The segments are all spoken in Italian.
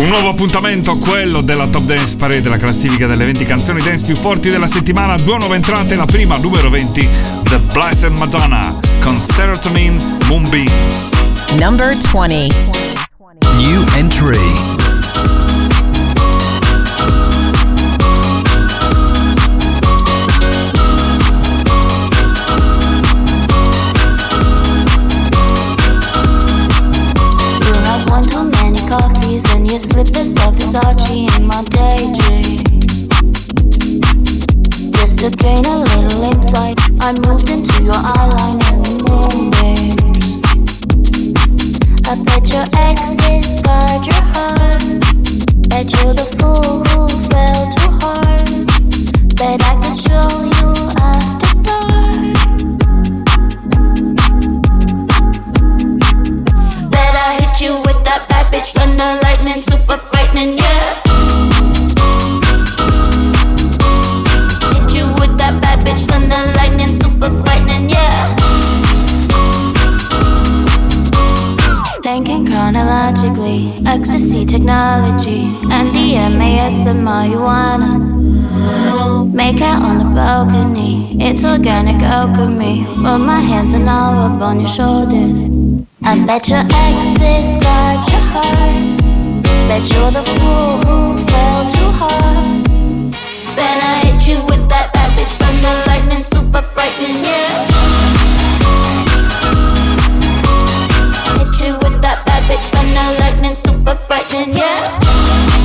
Un nuovo appuntamento, quello della Top Dance Parade, la classifica delle 20 canzoni dance più forti della settimana. Due nuove entrate, la prima, numero 20, The Blessed Madonna, con Serotonin Moonbeams. Number 20. New entry. Technology, MDMA, and marijuana. Make out on the balcony, it's organic alchemy. Put my hands and all up on your shoulders. I bet your exes got your heart. Bet you're the fool who fell too hard. Then I hit you with that bitch thunder lightning, super frightening, yeah. Thunder lightning, super frightening, yeah.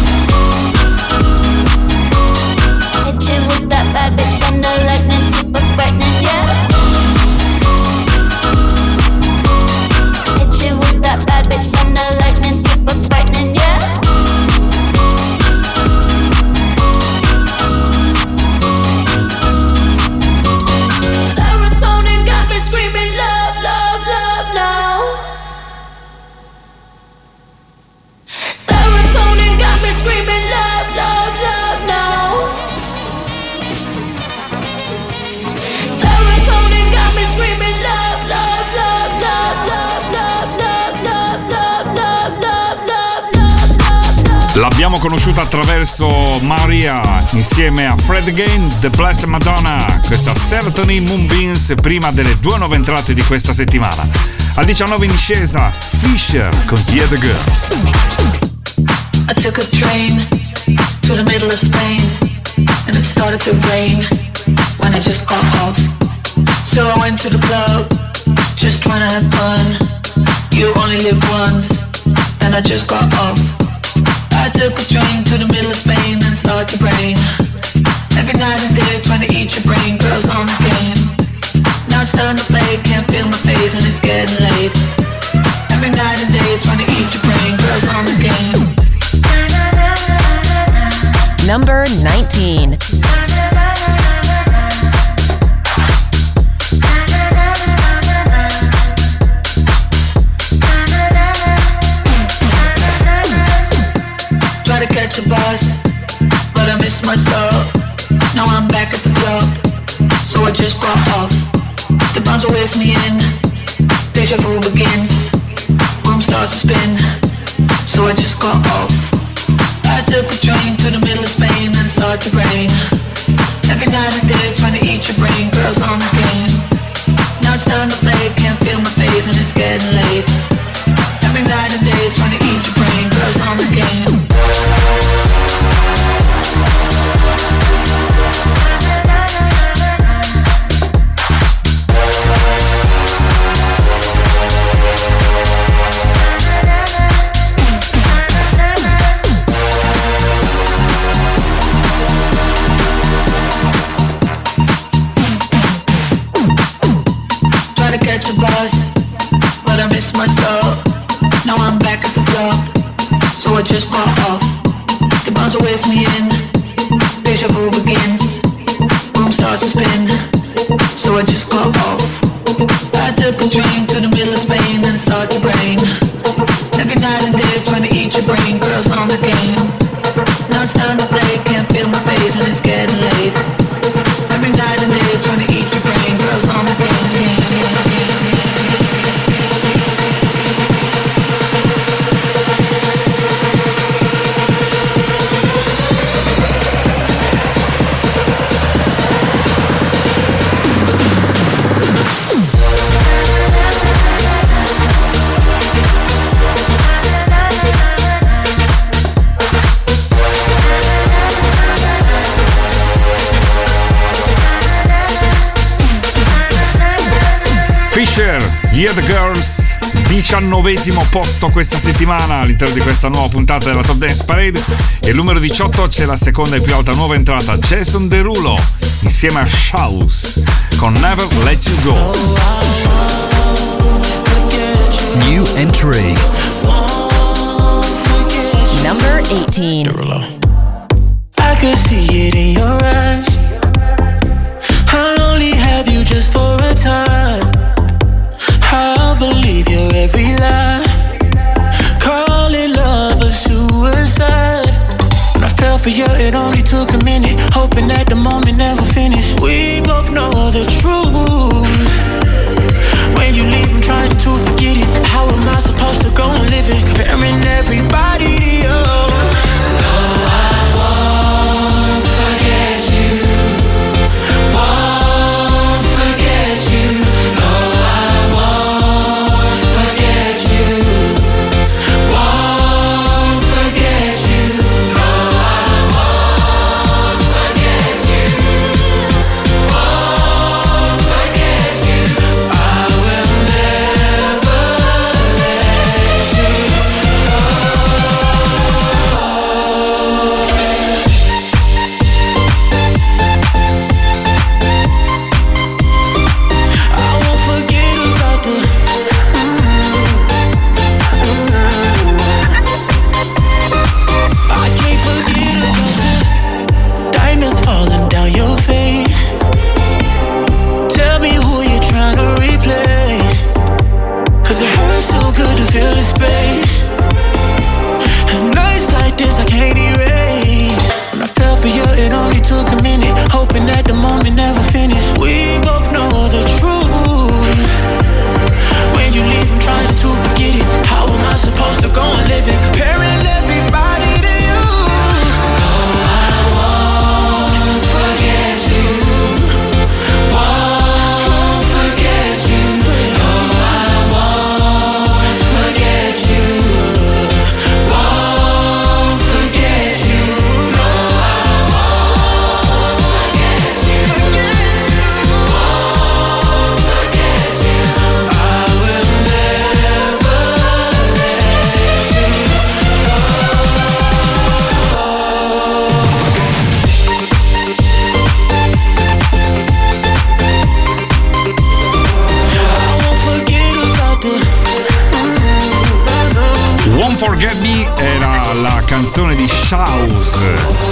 Conosciuta attraverso Maria insieme a Fred Again, The Blessed Madonna, questa Serotonin Moonbeams prima delle due nuove entrate di questa settimana. A 19 in discesa, Fisher con the Girls. I took a train to the middle of Spain and it started to rain when I just got off. So I went to the club, just trying to have fun. You only live once, and I just got off. Took a train to the middle of Spain and it started to rain. Every night and day trying to eat your brain, girls on the game. Now it's starting to play, can't feel my face and it's getting late. Every night and day trying to eat your brain, girls on the game. Number 19. The bouncer waves me in, deja vu begins. Room starts to spin, so I just got off. I took a train to the 19 posto questa settimana all'interno di questa nuova puntata della Top Dance Parade. E il numero 18 c'è la seconda e più alta nuova entrata Jason Derulo insieme a Shouse con Never Let You Go. New entry. Number 18 Derulo. I could see it in your eyes. How lonely have you just for a time? Believe your every lie. Call it love or suicide. When I fell for you, it only took a minute. Hoping that the moment never finished. We both know the truth. When you leave, I'm trying to forget it. How am I supposed to go and live it? Comparing everybody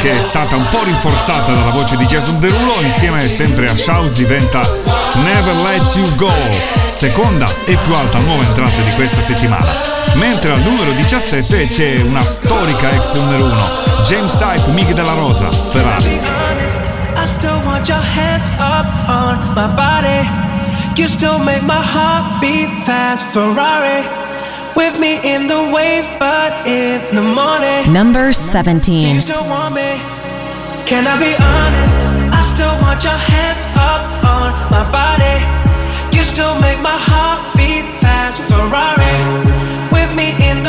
che è stata un po' rinforzata dalla voce di Jason Derulo insieme sempre a Shaus diventa Never Let You Go seconda e più alta nuova entrata di questa settimana. Mentre al numero 17 c'è una storica ex numero 1 James Hype, Miggy della Rosa, Ferrari up on my body. You still make my heart beat fast. Ferrari with me in the wave, but in the morning. Number Do you 17. still want me? Can I be honest? I still want your hands up on my body. You still make my heart beat fast. Ferrari with me in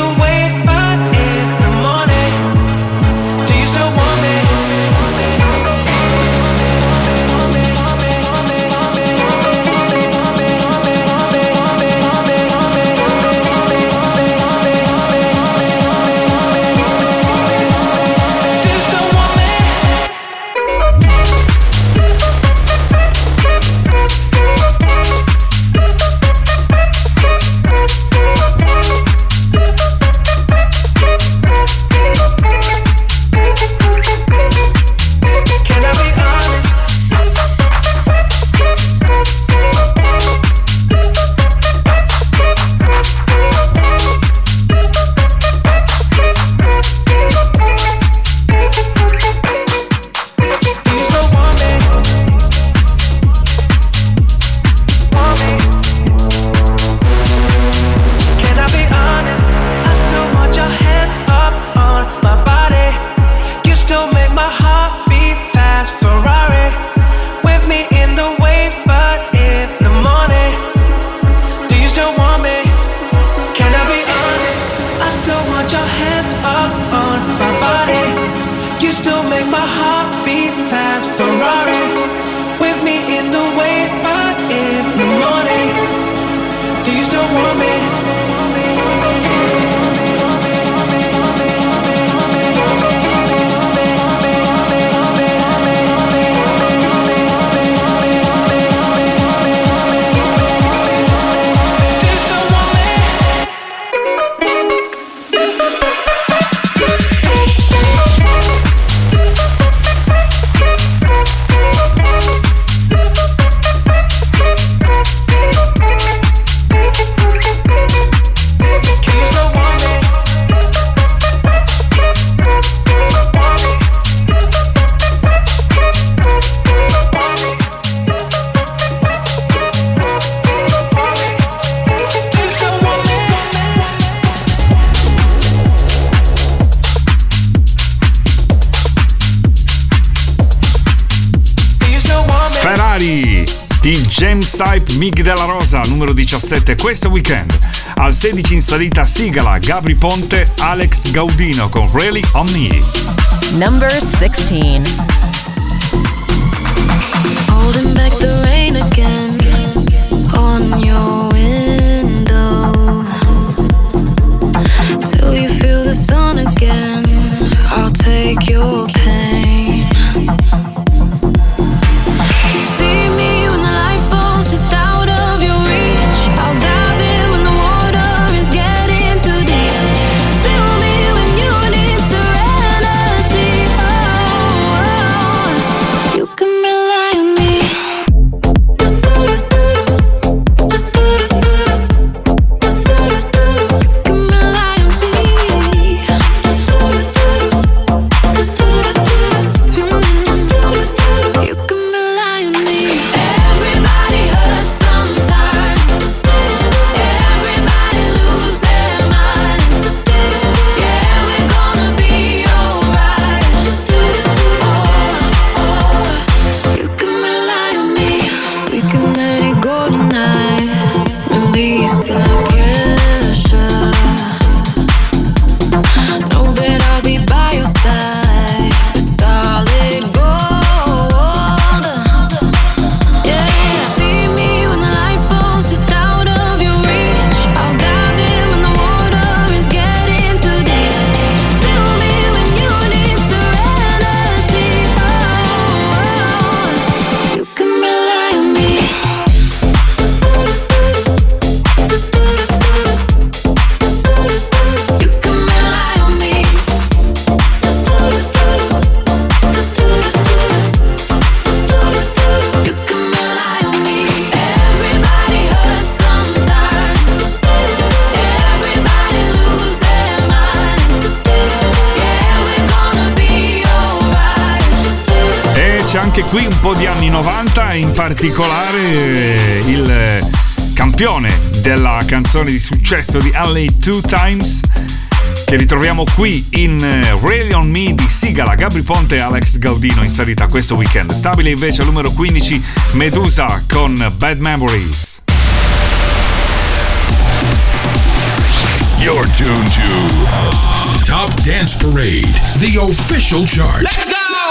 Mig Della Rosa, numero 17, questo weekend. Al 16 in salita Sigala, Gabri Ponte, Alex Gaudino con Really On Me. Number 16. qui un po' di anni 90, e in particolare eh, il campione della canzone di successo di LA Two Times che ritroviamo qui in eh, Really On Me di Sigala, Gabri Ponte e Alex Gaudino in salita questo weekend. Stabile invece al numero 15 Medusa con Bad Memories. You're tuned to Top Dance Parade, the official chart. Let's go!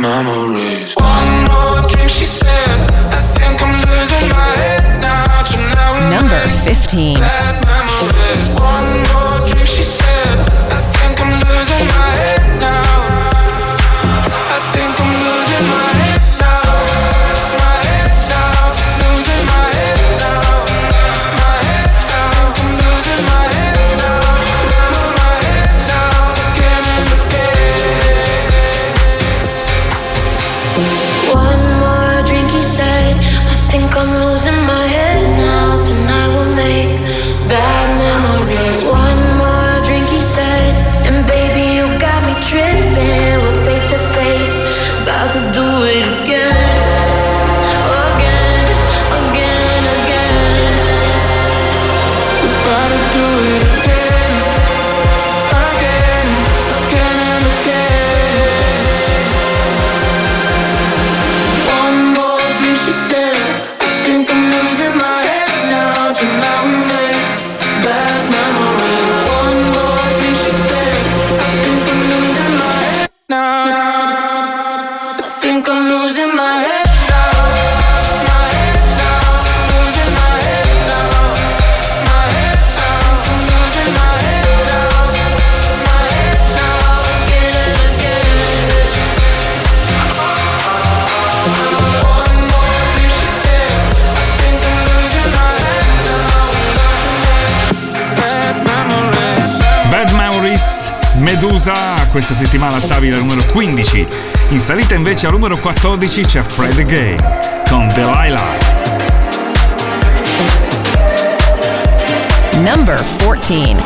memories. One Number 15. questa settimana stavi al numero 15. In salita invece al numero 14 c'è Fred Gay con Delilah. Number 14.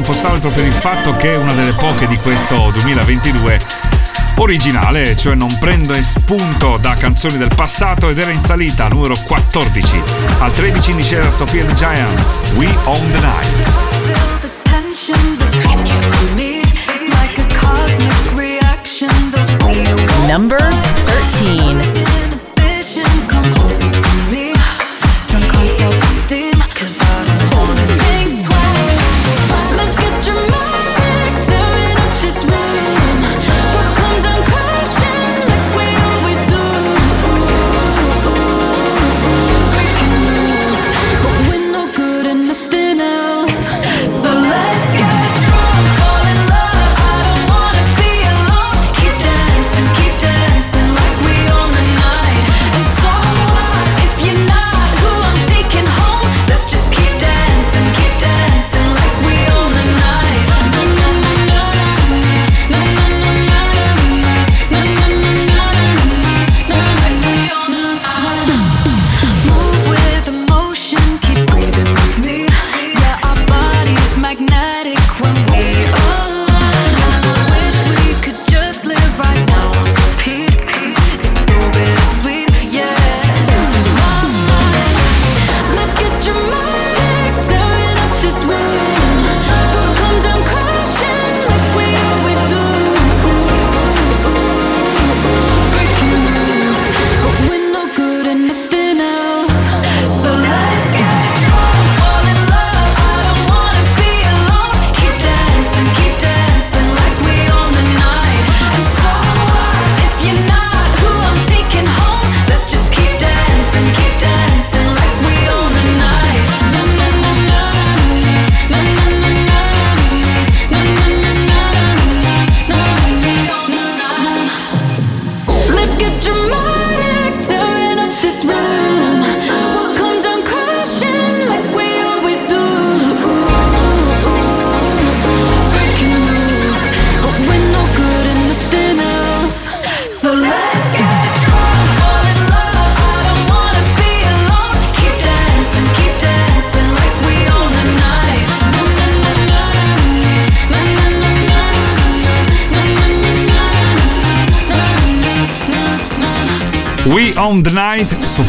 Non fosse altro per il fatto che è una delle poche di questo 2022 originale, cioè non prendo spunto da canzoni del passato ed era in salita, numero 14. Al 13 indice era Sofia the Giants, We Own the Night. Number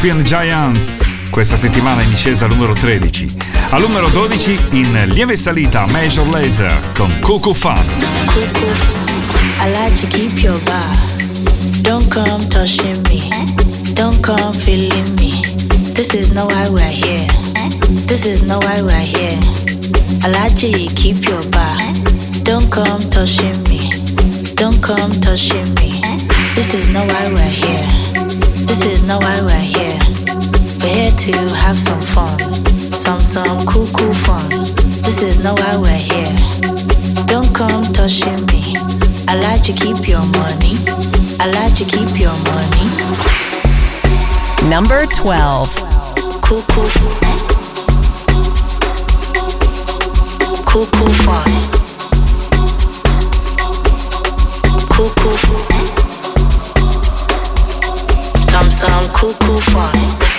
Sophia and Giants. Questa settimana in discesa numero 13. Al numero 12 in lieve salita Major Laser con Cuckoo Fun. I like to keep your bar. Don't come touching me. Don't come feeling me. This is no why we're here. This is no why we're here. I like to keep your bar. Don't come touching me. Don't come touching me. This is no why we're here. This is not why we're here. We're here to have some fun. Some, some cool, cool fun. This is not why we're here. Don't come touching me. I like to keep your money. I like to keep your money. Number 12. Cool, cool. Cool, cool fun. Some cuckoo fun.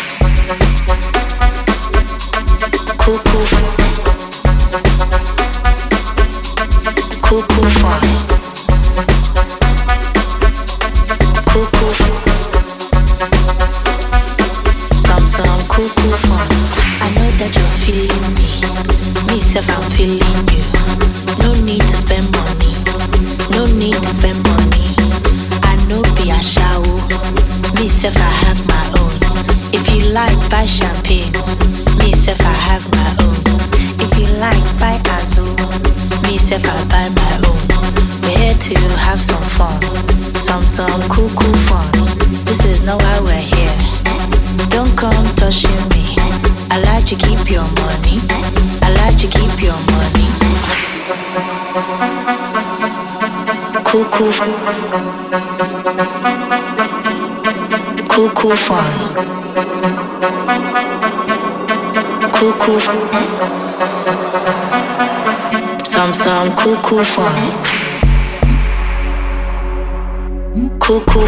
Cool cool. Cool, fun. Cool, cool. Some, some cool, cool fun. Cool, cool.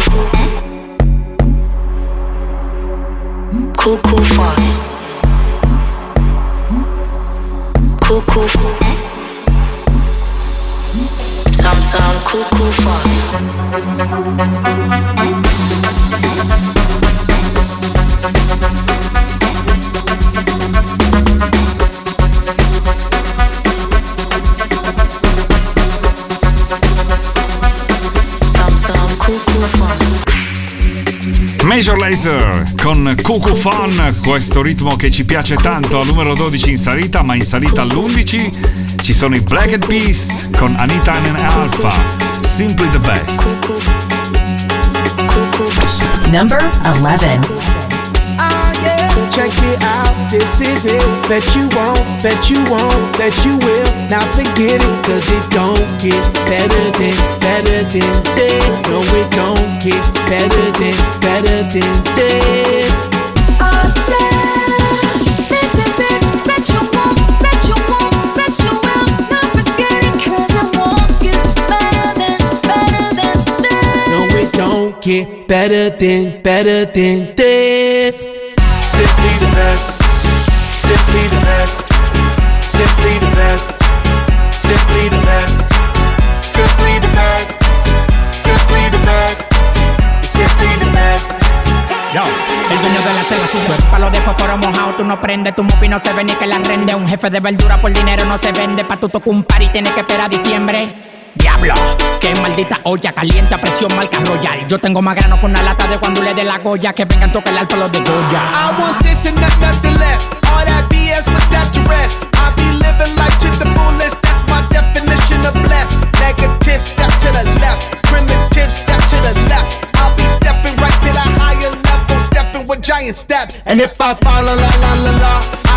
Cool, cool fun. Cool, cool. Major Laser con Cuckoo Fun, questo ritmo che ci piace tanto, al numero 12 in salita, ma in salita all'11 ci sono i Black Eyed Peas con Anita and Alpha, Simply the Best. Number 11. Ah, Check it out, this is it. Bet you won't, bet you won't, bet you will. Now forget it, cause it don't get better than, better than this. No, it don't get better than, better than this. Better than, better than this. Simply the best. Simply the best. Simply the best. Simply the best. Simply the best. Simply the best. Simply the best. Yo, el dueño de la tela super Palo de fósforo mojado, tú no prendes Tu mufi no se ve ni que la rende Un jefe de verdura por dinero no se vende Pa' tu tocar un y tienes que esperar diciembre Diablo, qué maldita olla caliente a presión marca royal. Yo tengo más grano con una lata de cuando le dé la goya que vengan tocar el palo de Goya. I want this and not nothing less. All that BS, put that to rest. I be living life to the fullest. That's my definition of blessed. Negative, step to the left. Primitive, step to the left. I'll be stepping right to the higher level, stepping with giant steps. And if I fall, la la la la la,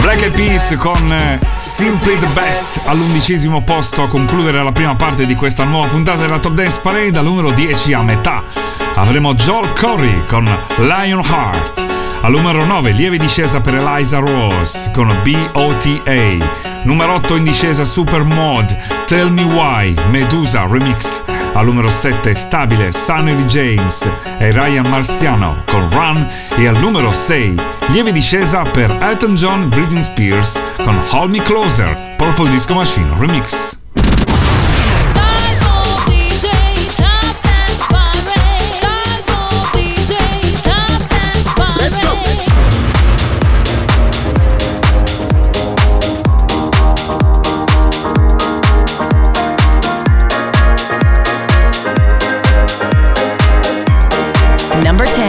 Black Eyed Peas con eh, Simply the Best all'undicesimo posto a concludere la prima parte di questa nuova puntata della Top Dance Parade al numero 10 a metà. Avremo Joel Corey con Lionheart. Al numero 9 lieve discesa per Eliza Rose con BOTA numero 8 in discesa Super Mod Tell Me Why Medusa Remix al numero 7 stabile Sunny James e Ryan Marciano con Run e al numero 6 lieve discesa per Elton John Britney Spears con Hold Me Closer Purple Disco Machine Remix. number 10.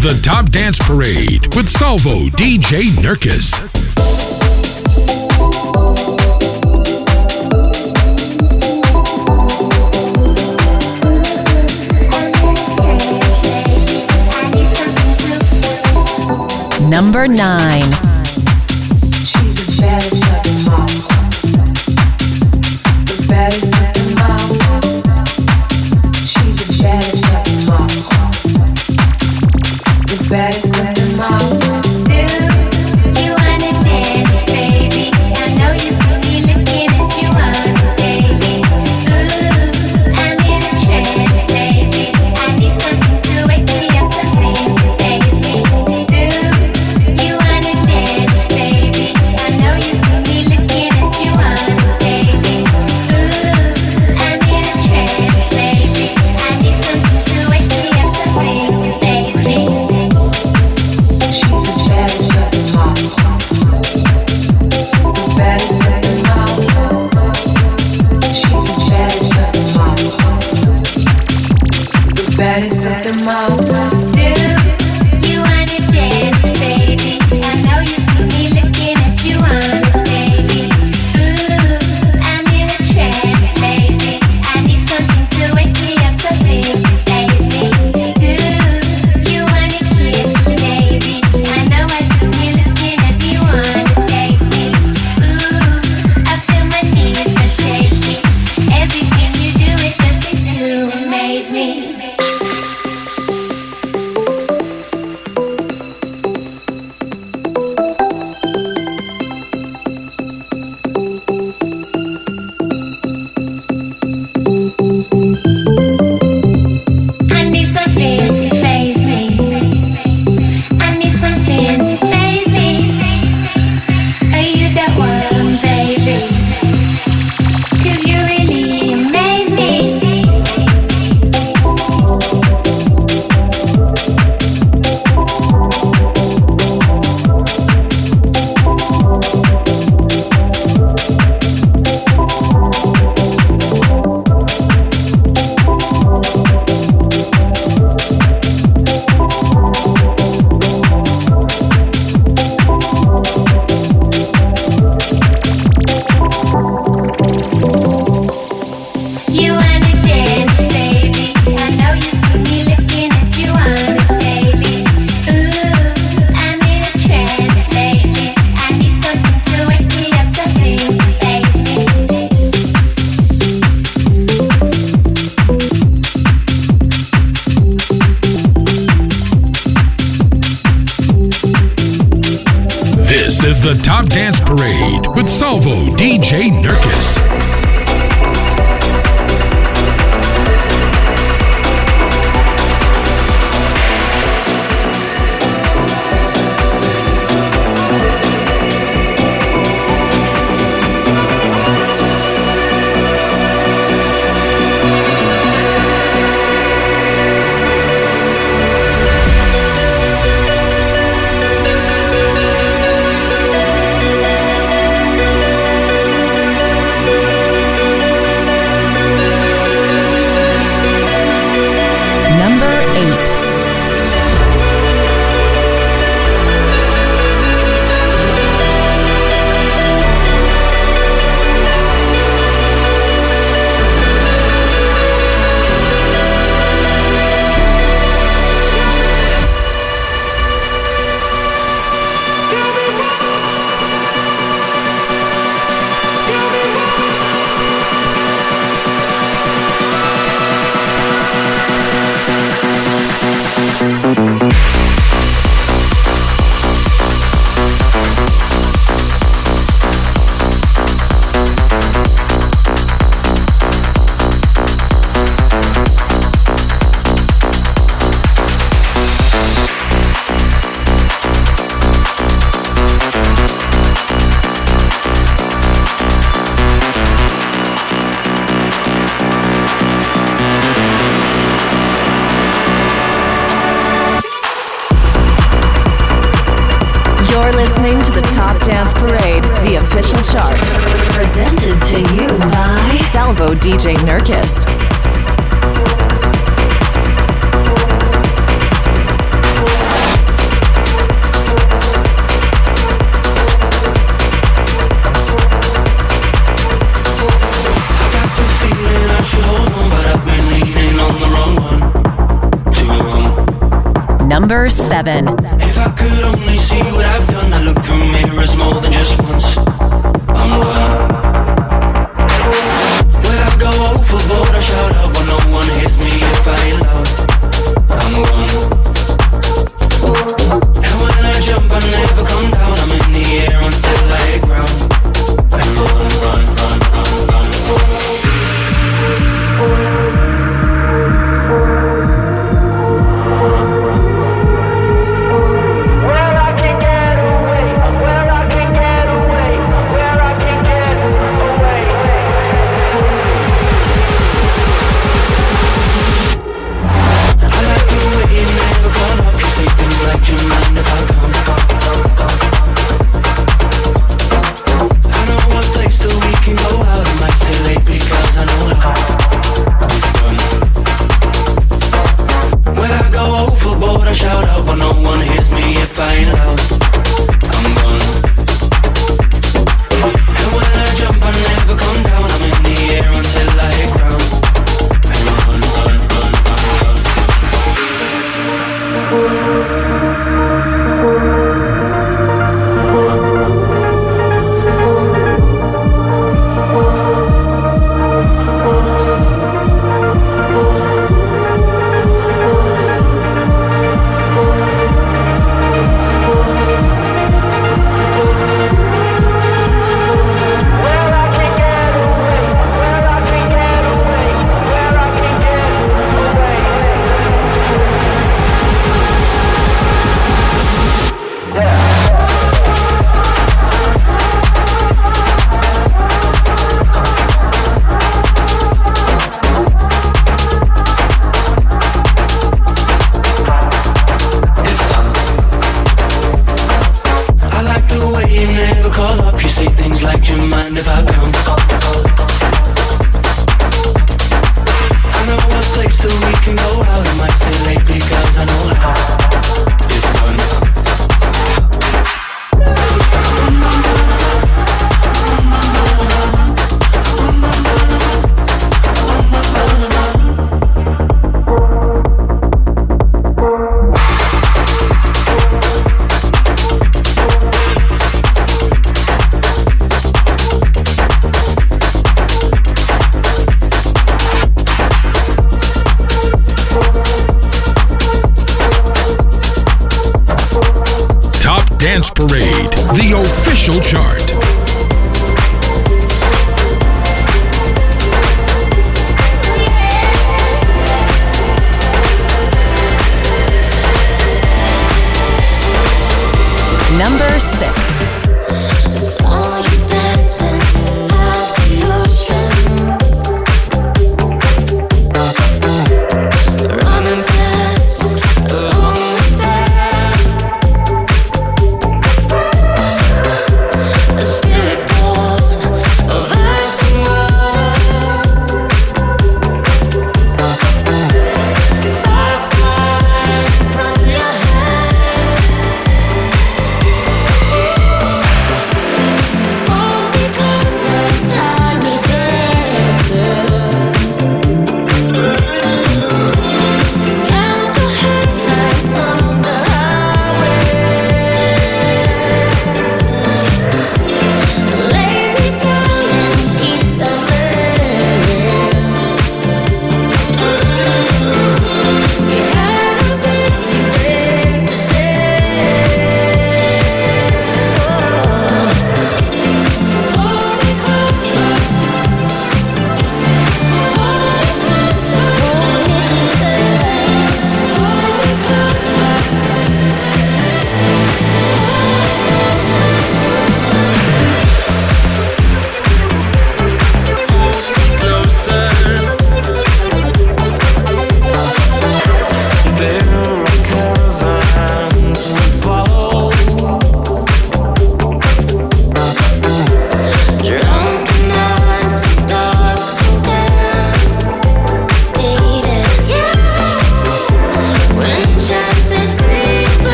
The Top Dance Parade with Salvo DJ Nurkis. number nine.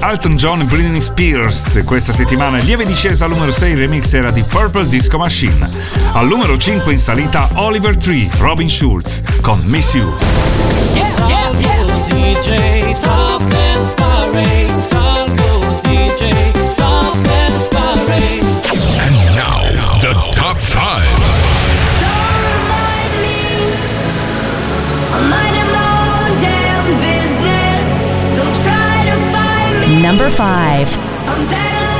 Elton John e Britney Spears. Questa settimana lieve discesa al numero 6 il remix era di Purple Disco Machine. Al numero 5 in salita Oliver Tree, Robin Schulz con Miss You. Yeah, yeah, And now, the top 5. Number 5.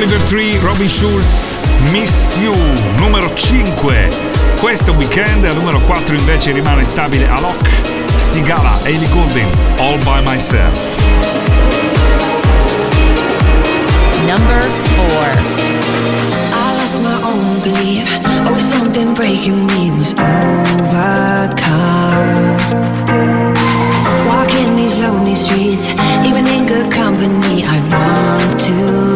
Oliver Tree, Robin Schulz, Miss You, numero 5 questo weekend, al numero 4 invece rimane stabile Alok, Sigala, Ailey Golden, All By Myself. Number 4 I lost my own belief. Always something breaking me was overcome. Walking these lonely streets, even in good company, I want to.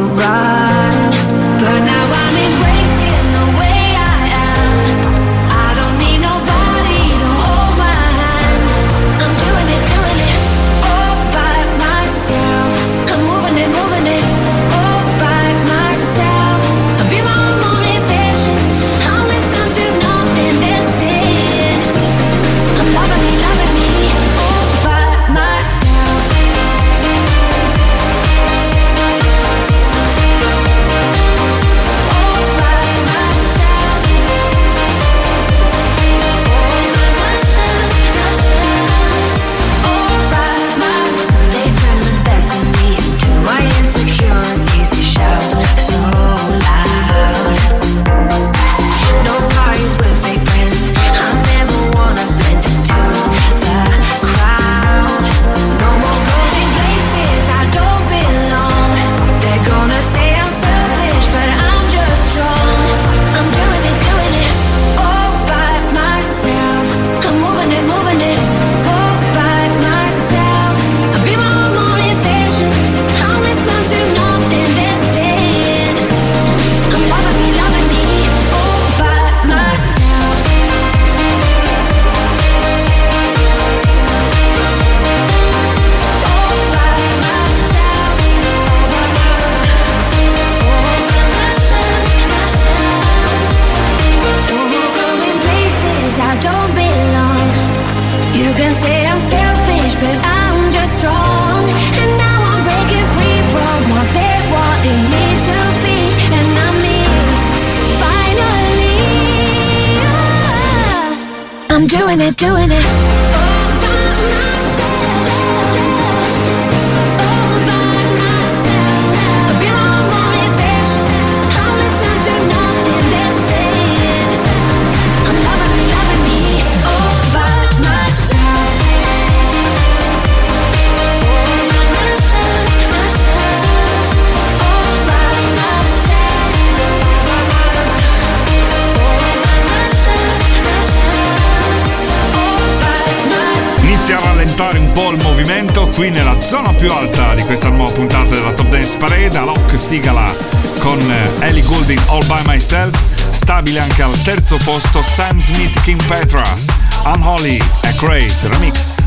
terzo posto Sam Smith King Petras, Unholy, A Craze Remix.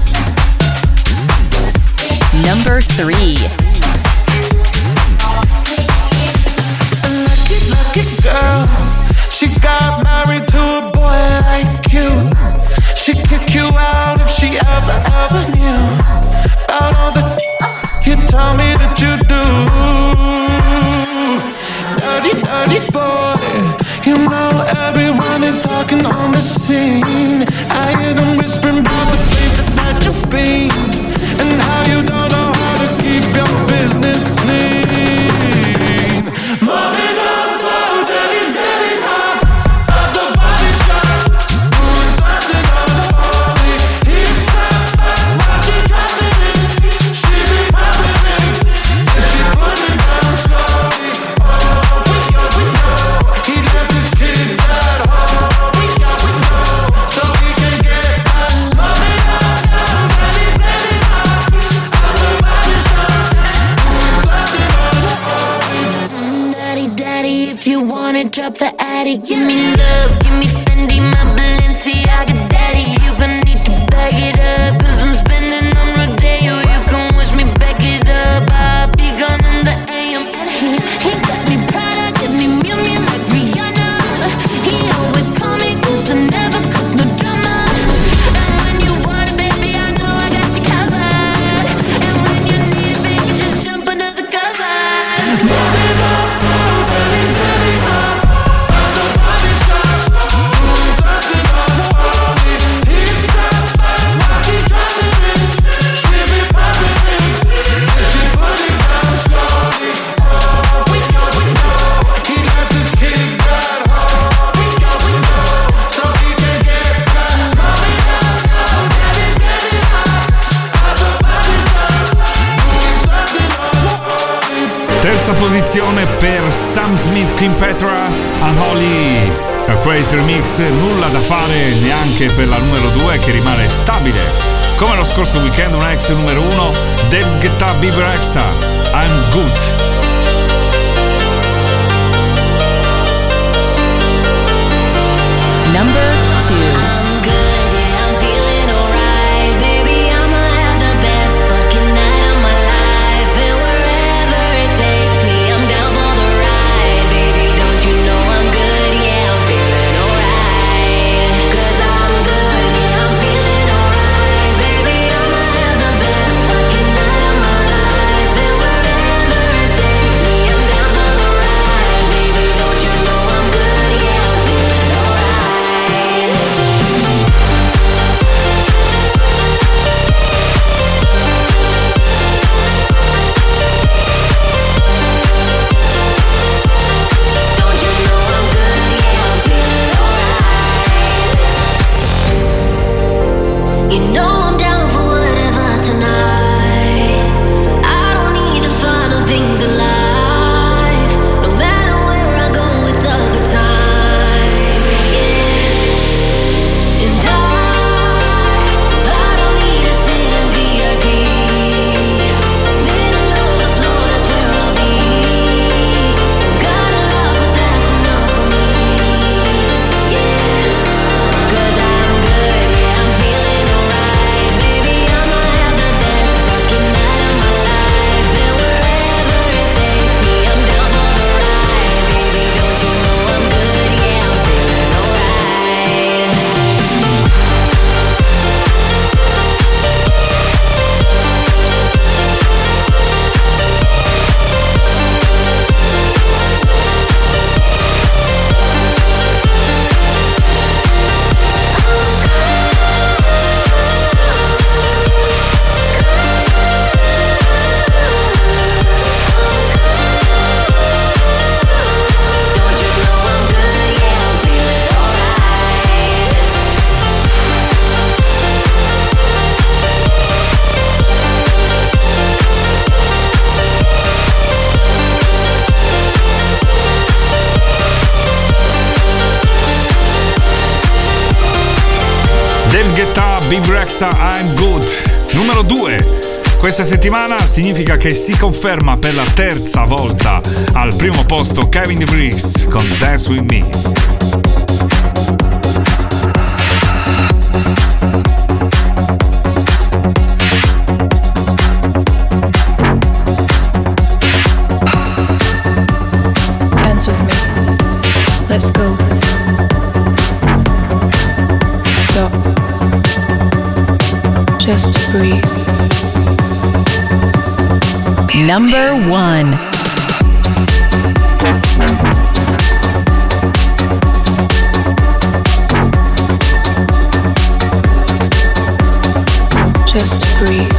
Number 3 girl. She got married to a boy like you. She'd kick you out if she ever, ever knew about all the you tell me that you do. is talking on the scene. selezione per Sam Smith, Kim Petras, Unholy. A Crazy Remix nulla da fare neanche per la numero 2 che rimane stabile. Come lo scorso weekend un ex numero 1, David Guetta Bieber Exa, I'm Good. Number 2 Questa settimana significa che si conferma per la terza volta al primo posto Kevin DeVries con Dance With Me. Number one. Just breathe.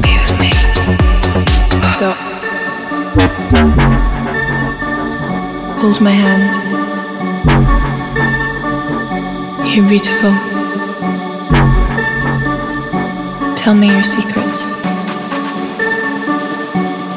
Be with me. Stop. Hold my hand. You're beautiful. Tell me your secrets.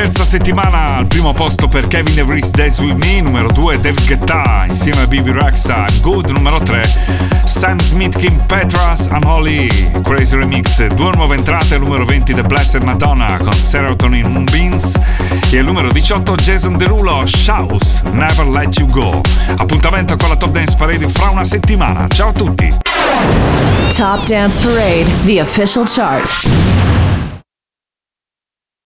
Terza settimana al primo posto per Kevin Everest Days With Me, numero 2 Dave Guetta insieme a Bibi Rexa, Good numero 3 Sam Smith, Kim Petras, Unholy, Crazy Remix, due nuove entrate, numero 20 The Blessed Madonna con Serotonin Moonbeams e il numero 18 Jason Derulo, Shouse, Never Let You Go. Appuntamento con la Top Dance Parade fra una settimana. Ciao a tutti! Top Dance Parade, the official chart.